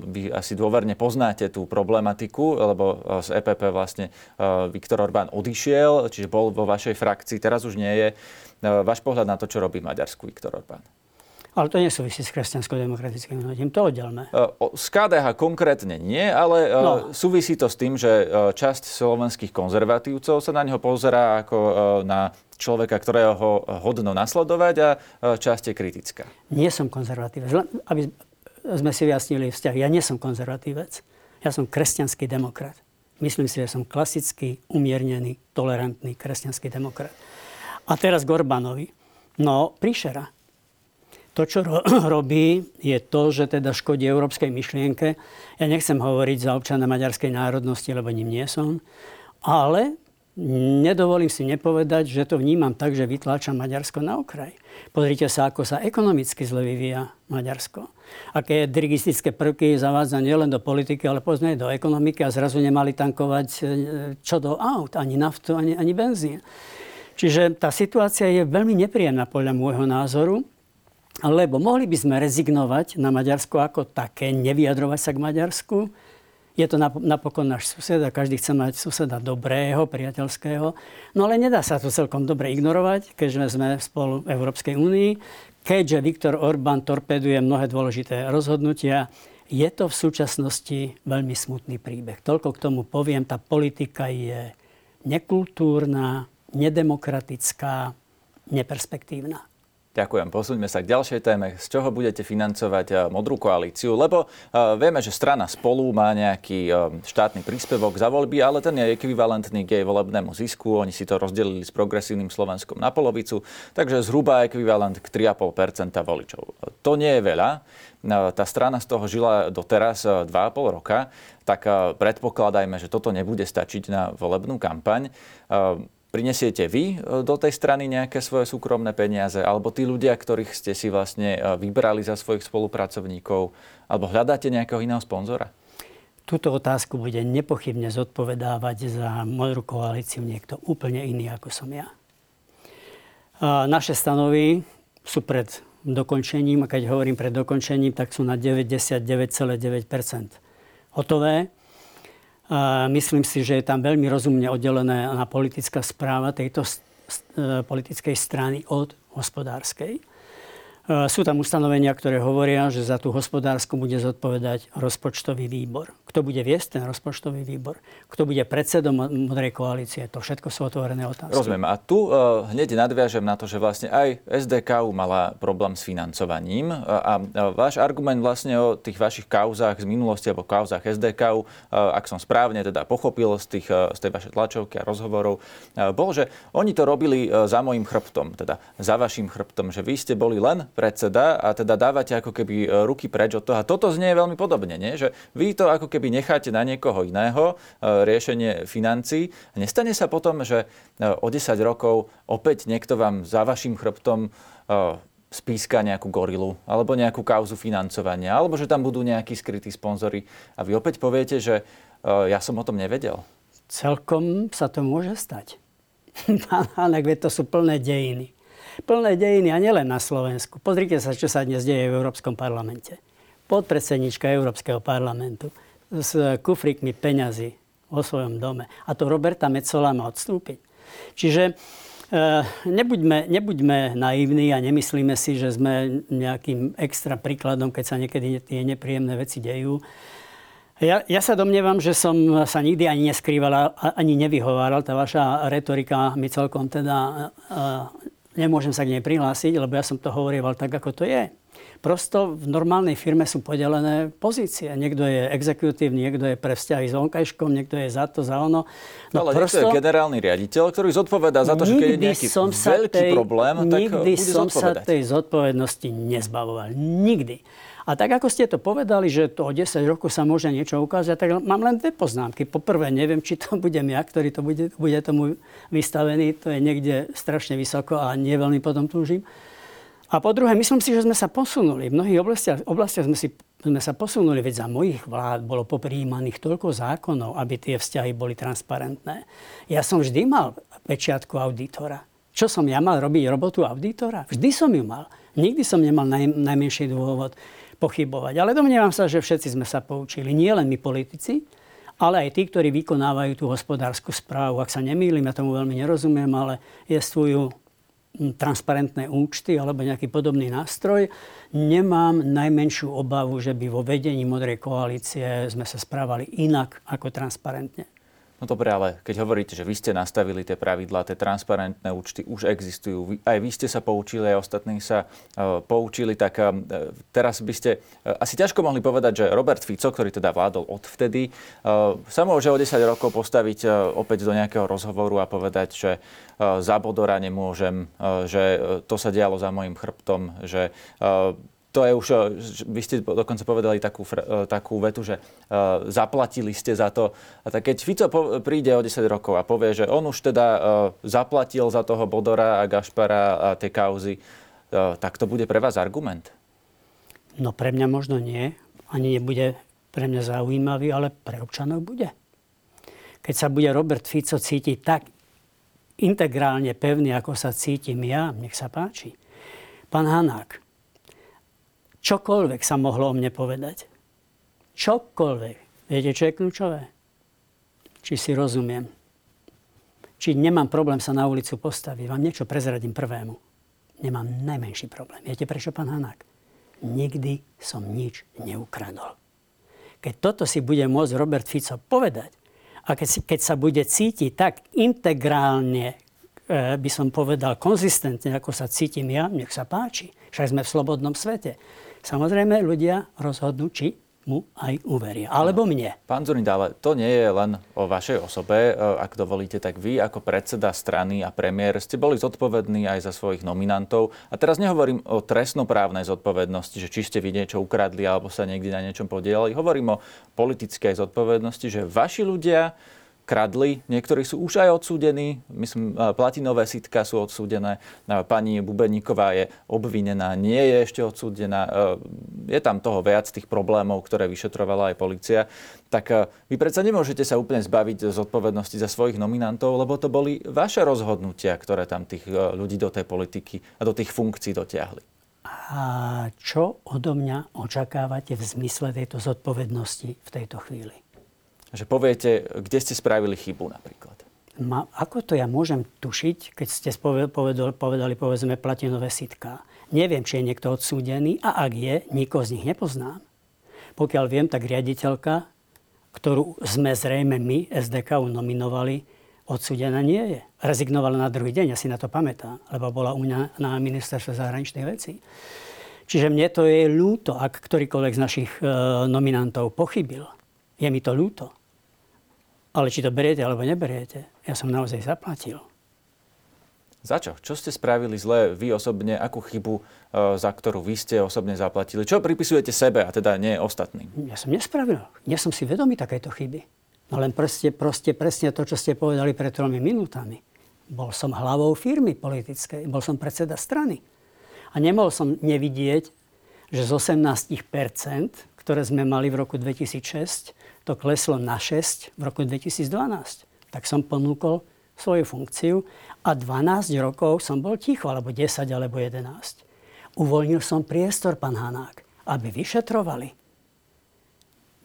Speaker 1: vy asi dôverne poznáte tú problematiku, lebo z EPP vlastne Viktor Orbán odišiel, čiže bol vo vašej frakcii, teraz už nie je. Váš pohľad na to, čo robí v Maďarsku Viktor Orbán?
Speaker 2: Ale to nesúvisí s kresťansko-demokratickým hnutím, to oddelme.
Speaker 1: Z KDH konkrétne nie, ale no. súvisí to s tým, že časť slovenských konzervatívcov sa na neho pozerá ako na človeka, ktorého hodno nasledovať a časť je kritická.
Speaker 2: Nie som konzervatívec. Aby sme si vyjasnili vzťah, ja nie som konzervatívec. Ja som kresťanský demokrat. Myslím si, že som klasický, umiernený, tolerantný kresťanský demokrat. A teraz Gorbanovi. No, príšera to, čo ro- robí, je to, že teda škodí európskej myšlienke. Ja nechcem hovoriť za občana maďarskej národnosti, lebo ním nie som, ale nedovolím si nepovedať, že to vnímam tak, že vytláčam Maďarsko na okraj. Pozrite sa, ako sa ekonomicky zle vyvíja Maďarsko. Aké dirigistické prvky zavádza nielen do politiky, ale pozne aj do ekonomiky a zrazu nemali tankovať e, čo do aut, ani naftu, ani, ani benzín. Čiže tá situácia je veľmi nepríjemná podľa môjho názoru. Lebo mohli by sme rezignovať na Maďarsko ako také, nevyjadrovať sa k Maďarsku. Je to napokon náš sused a každý chce mať suseda dobrého, priateľského. No ale nedá sa to celkom dobre ignorovať, keďže sme spolu v Európskej únii. Keďže Viktor Orbán torpeduje mnohé dôležité rozhodnutia, je to v súčasnosti veľmi smutný príbeh. Toľko k tomu poviem, tá politika je nekultúrna, nedemokratická, neperspektívna.
Speaker 1: Ďakujem. Posuňme sa k ďalšej téme. Z čoho budete financovať eh, modrú koalíciu? Lebo uh, vieme, že strana spolu má nejaký uh, štátny príspevok za voľby, ale ten je ekvivalentný k jej volebnému zisku. Oni si to rozdelili s progresívnym Slovenskom na polovicu, takže zhruba ekvivalent k 3,5% voličov. To nie je veľa. Tá strana z toho žila doteraz 2,5 roka, tak predpokladajme, že toto nebude stačiť na volebnú kampaň. Prinesiete vy e, do tej strany nejaké svoje súkromné peniaze, alebo tí ľudia, ktorých ste si vlastne e, vybrali za svojich spolupracovníkov, alebo hľadáte nejakého iného sponzora?
Speaker 2: Túto otázku bude nepochybne zodpovedávať za modrú koalíciu niekto úplne iný, ako som ja. Naše stanovy sú pred dokončením, a keď hovorím pred dokončením, tak sú na 99,9% hotové. Myslím si, že je tam veľmi rozumne oddelená politická správa tejto e, politickej strany od hospodárskej. E, sú tam ustanovenia, ktoré hovoria, že za tú hospodárskú bude zodpovedať rozpočtový výbor. Kto bude viesť ten rozpočtový výbor? Kto bude predsedom modrej koalície? To všetko sú otvorené otázky.
Speaker 1: Rozumiem. A tu uh, hneď nadviažem na to, že vlastne aj SDK mala problém s financovaním. A, a váš argument vlastne o tých vašich kauzách z minulosti alebo kauzách SDK, ak som správne teda pochopil z, tých, z tej vašej tlačovky a rozhovorov, bol, že oni to robili za mojim chrbtom, teda za vašim chrbtom, že vy ste boli len predseda a teda dávate ako keby e, ruky preč od toho. A toto znie veľmi podobne, nie? že vy to ako keby necháte na niekoho iného, e, riešenie financí. Nestane sa potom, že e, o 10 rokov opäť niekto vám za vašim chrbtom spíska nejakú gorilu alebo nejakú kauzu financovania, alebo že tam budú nejakí skrytí sponzory a vy opäť poviete, že ja som o tom nevedel.
Speaker 2: Celkom sa to môže stať. Pán Hanek, to sú plné dejiny plné dejiny a nielen na Slovensku. Pozrite sa, čo sa dnes deje v Európskom parlamente. Podpredsednička Európskeho parlamentu s kufrikmi peňazí vo svojom dome. A to Roberta Metzola má odstúpiť. Čiže e, nebuďme, nebuďme naivní a nemyslíme si, že sme nejakým extra príkladom, keď sa niekedy tie nepríjemné veci dejú. Ja, ja sa domnievam, že som sa nikdy ani neskrýval, ani nevyhováral. Tá vaša retorika mi celkom teda nemôžem sa k nej prihlásiť, lebo ja som to hovorieval tak, ako to je. Prosto v normálnej firme sú podelené pozície. Niekto je exekutívny, niekto je pre vzťahy s vonkajškom, niekto je za to, za ono.
Speaker 1: No, ale prosto, niekto je generálny riaditeľ, ktorý zodpovedá za to, že keď je nejaký som veľký tej, problém, tak
Speaker 2: nikdy som sa tej zodpovednosti nezbavoval. Nikdy. A tak ako ste to povedali, že to o 10 rokov sa môže niečo ukázať, tak mám len dve poznámky. Poprvé, neviem, či to budem ja, ktorý to bude, bude tomu vystavený. To je niekde strašne vysoko a nie veľmi potom túžim. A po druhé, myslím si, že sme sa posunuli. V mnohých oblastiach, oblastiach sme, si, sme sa posunuli, veď za mojich vlád bolo popríjmaných toľko zákonov, aby tie vzťahy boli transparentné. Ja som vždy mal pečiatku auditora. Čo som ja mal robiť robotu auditora? Vždy som ju mal. Nikdy som nemal naj, najmenší dôvod pochybovať. Ale domnievam sa, že všetci sme sa poučili. Nie len my politici, ale aj tí, ktorí vykonávajú tú hospodárskú správu. Ak sa nemýlim, ja tomu veľmi nerozumiem, ale jestvujú hm, transparentné účty alebo nejaký podobný nástroj. Nemám najmenšiu obavu, že by vo vedení Modrej koalície sme sa správali inak ako transparentne.
Speaker 1: No dobre, ale keď hovoríte, že vy ste nastavili tie pravidlá, tie transparentné účty už existujú, aj vy ste sa poučili, aj ostatní sa uh, poučili, tak uh, teraz by ste uh, asi ťažko mohli povedať, že Robert Fico, ktorý teda vládol odvtedy, sa môže o 10 rokov postaviť opäť do nejakého rozhovoru a povedať, že za Bodora nemôžem, že to sa dialo za môjim chrbtom, že to je už, eh, vy ste dokonca povedali takú, eh, takú vetu, že uh, zaplatili ste za to. A tak keď Fico príde o 10 rokov a povie, že on už teda zaplatil za toho Bodora a Gašpara a tie kauzy, tak to bude pre vás argument?
Speaker 2: No pre mňa možno nie. Ani nebude pre mňa zaujímavý, ale pre občanov bude. Keď sa bude Robert Fico cítiť tak integrálne pevný, ako sa cítim ja, nech sa páči. Pán Hanák, Čokoľvek sa mohlo o mne povedať. Čokoľvek. Viete, čo je kľúčové? Či si rozumiem. Či nemám problém sa na ulicu postaviť. Vám niečo prezradím prvému. Nemám najmenší problém. Viete prečo, pán Hanák? Nikdy som nič neukradol. Keď toto si bude môcť Robert Fico povedať, a keď, si, keď sa bude cítiť tak integrálne, e, by som povedal, konzistentne, ako sa cítim ja, nech sa páči. Však sme v slobodnom svete. Samozrejme, ľudia rozhodnú, či mu aj uveria. Alebo mne.
Speaker 1: Pán Zurinda, ale to nie je len o vašej osobe. E, ak dovolíte, tak vy ako predseda strany a premiér ste boli zodpovední aj za svojich nominantov. A teraz nehovorím o trestnoprávnej zodpovednosti, že či ste vy niečo ukradli alebo sa niekde na niečom podielali. Hovorím o politickej zodpovednosti, že vaši ľudia kradli. Niektorí sú už aj odsúdení. Myslím, platinové sitka sú odsúdené. Pani Bubeníková je obvinená, nie je ešte odsúdená. Je tam toho viac tých problémov, ktoré vyšetrovala aj policia. Tak vy predsa nemôžete sa úplne zbaviť z odpovednosti za svojich nominantov, lebo to boli vaše rozhodnutia, ktoré tam tých ľudí do tej politiky a do tých funkcií dotiahli.
Speaker 2: A čo odo mňa očakávate v zmysle tejto zodpovednosti v tejto chvíli?
Speaker 1: Že poviete, kde ste spravili chybu napríklad.
Speaker 2: Ma, ako to ja môžem tušiť, keď ste povedali, povedali povedzme, platinové sitká? Neviem, či je niekto odsúdený a ak je, nikoho z nich nepoznám. Pokiaľ viem, tak riaditeľka, ktorú sme zrejme my, SDK, nominovali, odsúdená nie je. Rezignovala na druhý deň, ja si na to pamätám, lebo bola u mňa na ministerstve zahraničných vecí. Čiže mne to je ľúto, ak ktorýkoľvek z našich e, nominantov pochybil. Je mi to ľúto. Ale či to beriete alebo neberiete, ja som naozaj zaplatil.
Speaker 1: Za čo? Čo ste spravili zle vy osobne? Akú chybu, e, za ktorú vy ste osobne zaplatili? Čo pripisujete sebe a teda nie ostatným?
Speaker 2: Ja som nespravil. Ja som si vedomý takéto chyby. No len proste, proste presne to, čo ste povedali pred tromi minútami. Bol som hlavou firmy politickej. Bol som predseda strany. A nemohol som nevidieť, že z 18% ktoré sme mali v roku 2006, to kleslo na 6 v roku 2012. Tak som ponúkol svoju funkciu a 12 rokov som bol ticho, alebo 10, alebo 11. Uvoľnil som priestor, pán Hanák, aby vyšetrovali.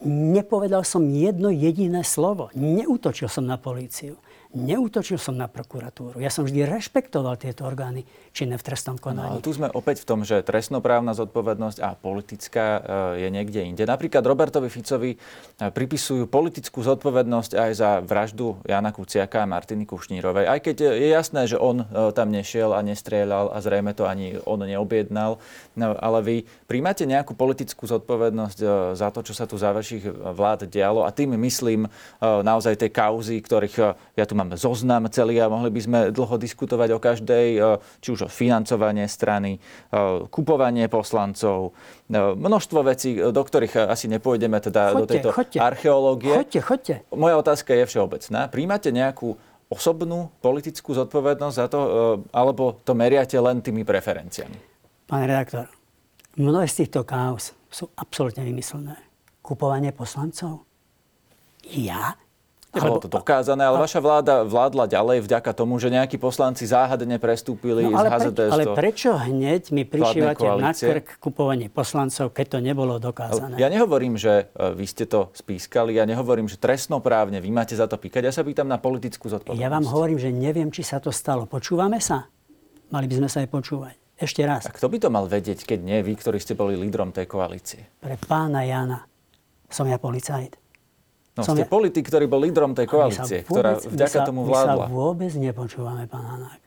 Speaker 2: Nepovedal som jedno jediné slovo. Neutočil som na políciu. Neútočil som na prokuratúru. Ja som vždy rešpektoval tieto orgány činné v trestnom konaní.
Speaker 1: No, tu sme opäť v tom, že trestnoprávna zodpovednosť a politická eh, je niekde inde. Napríklad Robertovi Ficovi eh, pripisujú politickú zodpovednosť aj za vraždu Jana Kuciaka a Martiny Kušnírovej. Aj keď je jasné, že on tam nešiel a nestrieľal a zrejme to ani on neobjednal. No, ale vy príjmate nejakú politickú zodpovednosť za to, čo sa tu za vašich vlád dialo a tým myslím naozaj tie kauzy, ktorých ja tu máme zoznam celý a mohli by sme dlho diskutovať o každej, e, či už o financovanie strany, e, kupovanie poslancov, e, množstvo vecí, do ktorých asi nepôjdeme teda
Speaker 2: chodte,
Speaker 1: do tejto
Speaker 2: chodte.
Speaker 1: archeológie.
Speaker 2: Chodte, chodte.
Speaker 1: Moja otázka je všeobecná. Príjmate nejakú osobnú politickú zodpovednosť za to, alebo to meriate len tými preferenciami?
Speaker 2: Pán redaktor, mnohé z týchto kaos sú absolútne vymyslené. Kupovanie poslancov? Ja
Speaker 1: Nebolo to dokázané, ale vaša vláda vládla ďalej vďaka tomu, že nejakí poslanci záhadne prestúpili
Speaker 2: no, ale
Speaker 1: z HZDS
Speaker 2: preč, Ale prečo hneď mi prišívate na krk kupovanie poslancov, keď to nebolo dokázané?
Speaker 1: Ja nehovorím, že e, vy ste to spískali, ja nehovorím, že trestnoprávne vy máte za to píkať. Ja sa pýtam na politickú zodpovednosť.
Speaker 2: Ja vám hovorím, že neviem, či sa to stalo. Počúvame sa? Mali by sme sa aj počúvať. Ešte raz.
Speaker 1: A kto by to mal vedieť, keď nie vy, ktorí ste boli lídrom tej koalície?
Speaker 2: Pre pána Jana som ja policajt.
Speaker 1: No, ste ja... politik, ktorý bol lídrom tej koalície, vôbec, ktorá vďaka
Speaker 2: sa,
Speaker 1: tomu vládla.
Speaker 2: My sa vôbec nepočúvame, pán Hanák.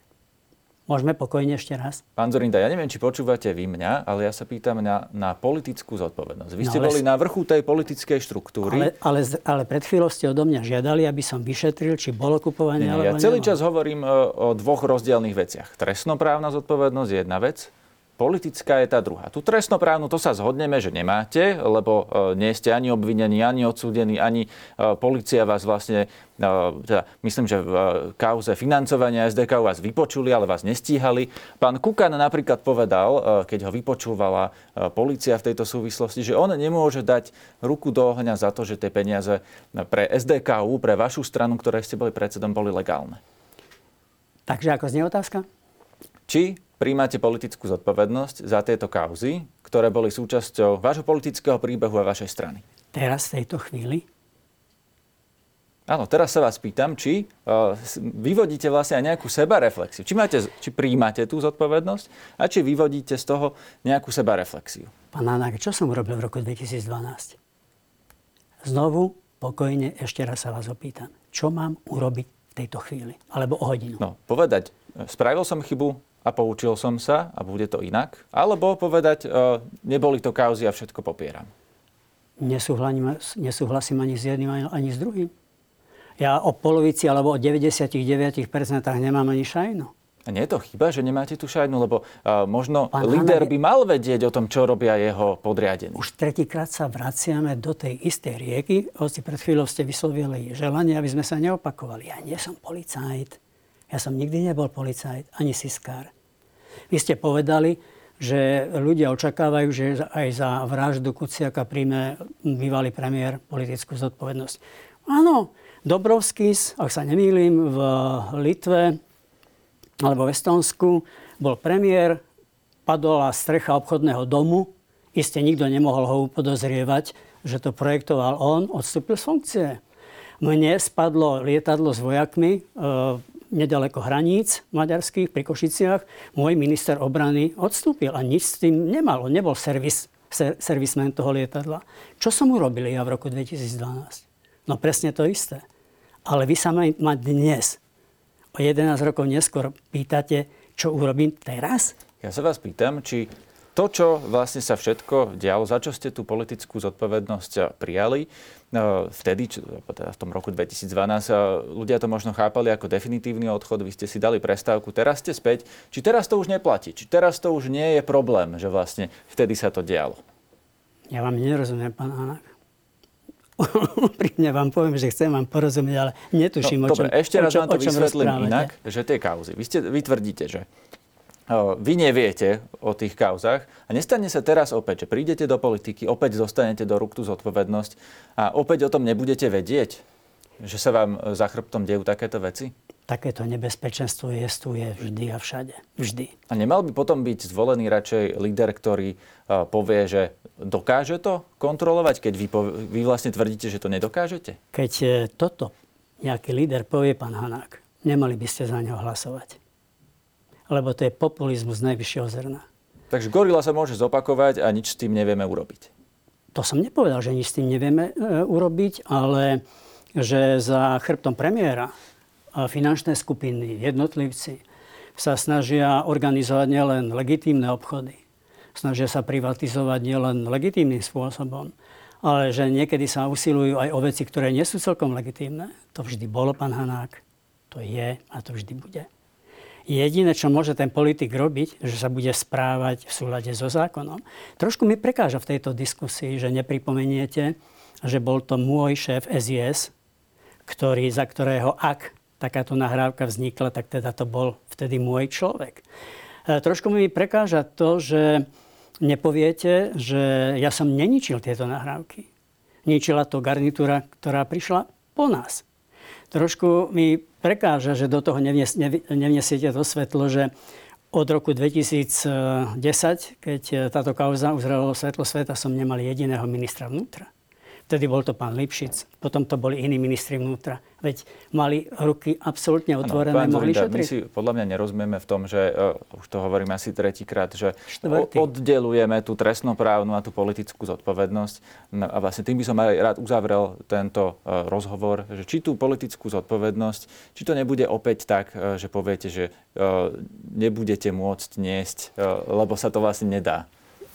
Speaker 2: Môžeme pokojne ešte raz?
Speaker 1: Pán Zorinda, ja neviem, či počúvate vy mňa, ale ja sa pýtam na, na politickú zodpovednosť. Vy no, ste boli na vrchu tej politickej štruktúry.
Speaker 2: Ale, ale, ale pred chvíľou ste odo mňa žiadali, aby som vyšetril, či bolo kupovanie, Nie,
Speaker 1: alebo Ja celý čas hovorím o, o dvoch rozdielných veciach. Trestnoprávna zodpovednosť je jedna vec, Politická je tá druhá. Tu trestnoprávnu to sa zhodneme, že nemáte, lebo e, nie ste ani obvinení, ani odsúdení, ani e, policia vás vlastne, e, teda myslím, že v kauze financovania SDK vás vypočuli, ale vás nestíhali. Pán Kukan napríklad povedal, keď ho vypočúvala policia v tejto súvislosti, že on nemôže dať ruku do ohňa za to, že tie peniaze pre SDKU, pre vašu stranu, ktoré ste boli predsedom, boli legálne.
Speaker 2: Takže ako znie otázka?
Speaker 1: Či príjmate politickú zodpovednosť za tieto kauzy, ktoré boli súčasťou vášho politického príbehu a vašej strany?
Speaker 2: Teraz v tejto chvíli?
Speaker 1: Áno, teraz sa vás pýtam, či uh, vyvodíte vlastne aj nejakú sebareflexiu. Či, máte, či príjmate tú zodpovednosť a či vyvodíte z toho nejakú sebareflexiu.
Speaker 2: Pán Hanák, čo som urobil v roku 2012? Znovu, pokojne, ešte raz sa vás opýtam. Čo mám urobiť v tejto chvíli? Alebo o hodinu?
Speaker 1: No, povedať, spravil som chybu, a poučil som sa a bude to inak? Alebo povedať, uh, neboli to kauzy a všetko popieram?
Speaker 2: Nesúhlasím, nesúhlasím ani s jedným, ani s druhým. Ja o polovici alebo o 99% nemám ani šajnu.
Speaker 1: A nie je to chyba, že nemáte tú šajnu, lebo uh, možno Pán líder by mal vedieť o tom, čo robia jeho podriadení.
Speaker 2: Už tretíkrát sa vraciame do tej istej rieky, hoci pred chvíľou ste vyslovili želanie, aby sme sa neopakovali. Ja nie som policajt. Ja som nikdy nebol policajt, ani siskár. Vy ste povedali, že ľudia očakávajú, že aj za vraždu Kuciaka príjme bývalý premiér politickú zodpovednosť. Áno, Dobrovskis, ak sa nemýlim, v Litve alebo v Estonsku bol premiér, padla strecha obchodného domu, iste nikto nemohol ho upodozrievať, že to projektoval on, odstúpil z funkcie. Mne spadlo lietadlo s vojakmi, e, nedaleko hraníc maďarských pri Košiciach, môj minister obrany odstúpil a nič s tým nemal. On nebol servis, ser, servismen toho lietadla. Čo som urobil ja v roku 2012? No presne to isté. Ale vy sa ma dnes, o 11 rokov neskôr, pýtate, čo urobím teraz?
Speaker 1: Ja sa vás pýtam, či to, čo vlastne sa všetko dialo, za čo ste tú politickú zodpovednosť prijali, no, vtedy, teda v tom roku 2012, ľudia to možno chápali ako definitívny odchod, vy ste si dali prestávku, teraz ste späť. Či teraz to už neplatí? Či teraz to už nie je problém, že vlastne vtedy sa to dialo?
Speaker 2: Ja vám nerozumiem, pán Hanák. Úprimne vám poviem, že chcem vám porozumieť, ale netuším, no, o čom
Speaker 1: Dobre, ešte raz vám to vysvetlím inak, že tie kauzy. Vy, ste, vy tvrdíte, že vy neviete o tých kauzach a nestane sa teraz opäť, že prídete do politiky, opäť dostanete do rúk tú zodpovednosť a opäť o tom nebudete vedieť, že sa vám za chrbtom dejú takéto veci?
Speaker 2: Takéto nebezpečenstvo jestuje vždy a všade. Vždy.
Speaker 1: A nemal by potom byť zvolený radšej líder, ktorý povie, že dokáže to kontrolovať, keď vy, vy vlastne tvrdíte, že to nedokážete?
Speaker 2: Keď e, toto nejaký líder povie, pán Hanák, nemali by ste za neho hlasovať. Lebo to je populizmus z najvyššieho zrna.
Speaker 1: Takže gorila sa môže zopakovať a nič s tým nevieme urobiť.
Speaker 2: To som nepovedal, že nič s tým nevieme e, urobiť, ale že za chrbtom premiéra a finančné skupiny, jednotlivci sa snažia organizovať nielen legitímne obchody, snažia sa privatizovať nielen legitímnym spôsobom, ale že niekedy sa usilujú aj o veci, ktoré nie sú celkom legitímne. To vždy bolo, pán Hanák. To je a to vždy bude. Jediné, čo môže ten politik robiť, že sa bude správať v súlade so zákonom. Trošku mi prekáža v tejto diskusii, že nepripomeniete, že bol to môj šéf SIS, ktorý, za ktorého ak takáto nahrávka vznikla, tak teda to bol vtedy môj človek. E, trošku mi prekáža to, že nepoviete, že ja som neničil tieto nahrávky. Ničila to garnitúra, ktorá prišla po nás. Trošku mi prekáža, že do toho nevnies, nevniesiete to svetlo, že od roku 2010, keď táto kauza uzrela svetlo sveta, som nemal jediného ministra vnútra. Vtedy bol to pán Lipšic, potom to boli iní ministri vnútra. Veď mali ruky absolútne otvorené, ano, mohli Zurinda, šetriť.
Speaker 1: My si podľa mňa nerozumieme v tom, že, uh, už to hovorím asi tretíkrát, že Štvrtý. oddelujeme tú trestnoprávnu a tú politickú zodpovednosť. No, a vlastne tým by som aj rád uzavrel tento uh, rozhovor, že či tú politickú zodpovednosť, či to nebude opäť tak, uh, že poviete, že uh, nebudete môcť niesť, uh, lebo sa to vlastne nedá.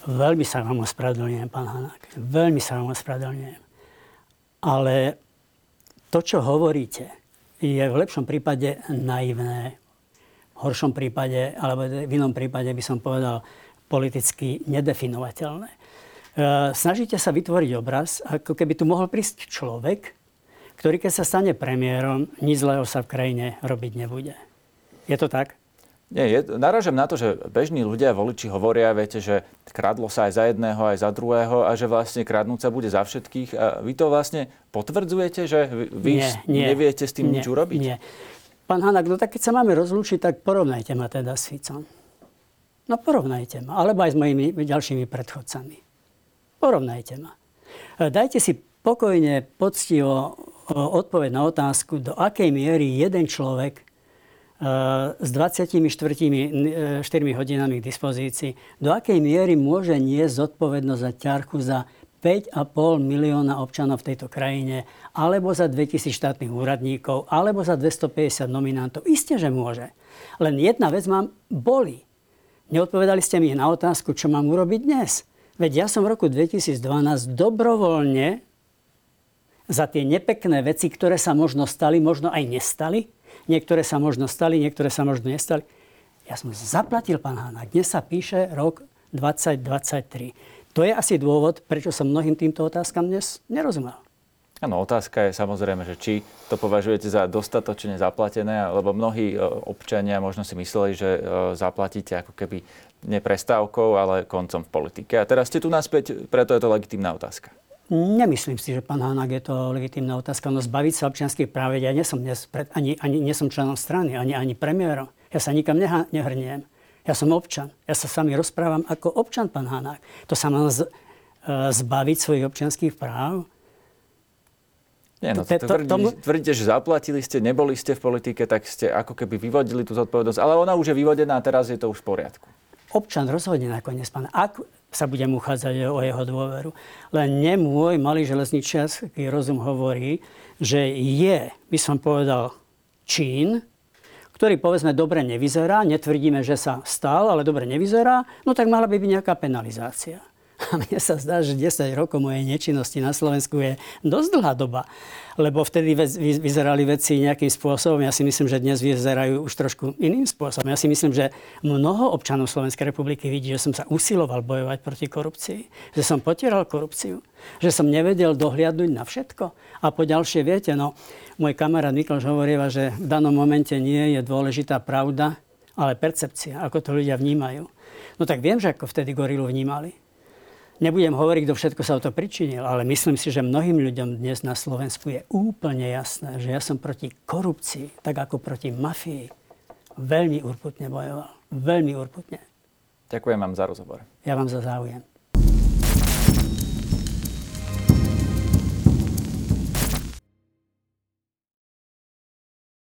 Speaker 2: Veľmi sa vám ospravedlňujem, pán Hanák. Veľmi sa vám ospravedlňujem. Ale to, čo hovoríte, je v lepšom prípade naivné. V horšom prípade, alebo v inom prípade by som povedal politicky nedefinovateľné. E, snažíte sa vytvoriť obraz, ako keby tu mohol prísť človek, ktorý keď sa stane premiérom, nič zlého sa v krajine robiť nebude. Je to tak?
Speaker 1: Nie, je, naražam na to, že bežní ľudia, voliči hovoria, viete, že kradlo sa aj za jedného, aj za druhého a že vlastne kradnúť sa bude za všetkých. A vy to vlastne potvrdzujete, že vy nie, nie, neviete s tým nie, nič urobiť?
Speaker 2: Nie. Pán Hanak, no tak keď sa máme rozlúčiť, tak porovnajte ma teda s Ficom. No porovnajte ma, alebo aj s mojimi ďalšími predchodcami. Porovnajte ma. E, dajte si pokojne, poctivo odpoveď na otázku, do akej miery jeden človek s 24 4 hodinami k dispozícii, do akej miery môže niesť zodpovednosť za ťarchu za 5,5 milióna občanov v tejto krajine, alebo za 2000 štátnych úradníkov, alebo za 250 nominantov. Isté, že môže. Len jedna vec mám boli. Neodpovedali ste mi na otázku, čo mám urobiť dnes. Veď ja som v roku 2012 dobrovoľne za tie nepekné veci, ktoré sa možno stali, možno aj nestali, Niektoré sa možno stali, niektoré sa možno nestali. Ja som zaplatil, pán Hanák. Dnes sa píše rok 2023. To je asi dôvod, prečo som mnohým týmto otázkam dnes nerozumel.
Speaker 1: Áno, otázka je samozrejme, že či to považujete za dostatočne zaplatené, lebo mnohí e, občania možno si mysleli, že e, zaplatíte ako keby neprestávkou, ale koncom v politike. A teraz ste tu naspäť, preto je to legitímna otázka.
Speaker 2: Nemyslím si, že pán Hanák je to legitímna otázka. No zbaviť sa občianských práv, ja nie som, dnes ani, ani nie som členom strany, ani, ani premiérom. Ja sa nikam neha, nehrniem. Ja som občan. Ja sa s vami rozprávam ako občan, pán Hanák. To sa mám z, e, zbaviť svojich občianských práv?
Speaker 1: Nie, no to, to, tvrdí, tomu... tvrdíte, že zaplatili ste, neboli ste v politike, tak ste ako keby vyvodili tú zodpovednosť. Ale ona už je vyvodená a teraz je to už v poriadku.
Speaker 2: Občan rozhodne nakoniec, pán. Ak, sa budem uchádzať o jeho dôveru. Len nemôj malý železničiarsky rozum hovorí, že je, by som povedal, čín, ktorý povedzme dobre nevyzerá, netvrdíme, že sa stal, ale dobre nevyzerá, no tak mala by byť nejaká penalizácia. A mne sa zdá, že 10 rokov mojej nečinnosti na Slovensku je dosť dlhá doba. Lebo vtedy vyzerali veci nejakým spôsobom. Ja si myslím, že dnes vyzerajú už trošku iným spôsobom. Ja si myslím, že mnoho občanov Slovenskej republiky vidí, že som sa usiloval bojovať proti korupcii. Že som potieral korupciu. Že som nevedel dohliadnúť na všetko. A po ďalšie, viete, no, môj kamarát Mikloš hovorieva, že v danom momente nie je dôležitá pravda, ale percepcia, ako to ľudia vnímajú. No tak viem, že ako vtedy gorilu vnímali. Nebudem hovoriť, kto všetko sa o to pričinil, ale myslím si, že mnohým ľuďom dnes na Slovensku je úplne jasné, že ja som proti korupcii, tak ako proti mafii, veľmi urputne bojoval. Veľmi urputne.
Speaker 1: Ďakujem vám za rozhovor.
Speaker 2: Ja vám za záujem.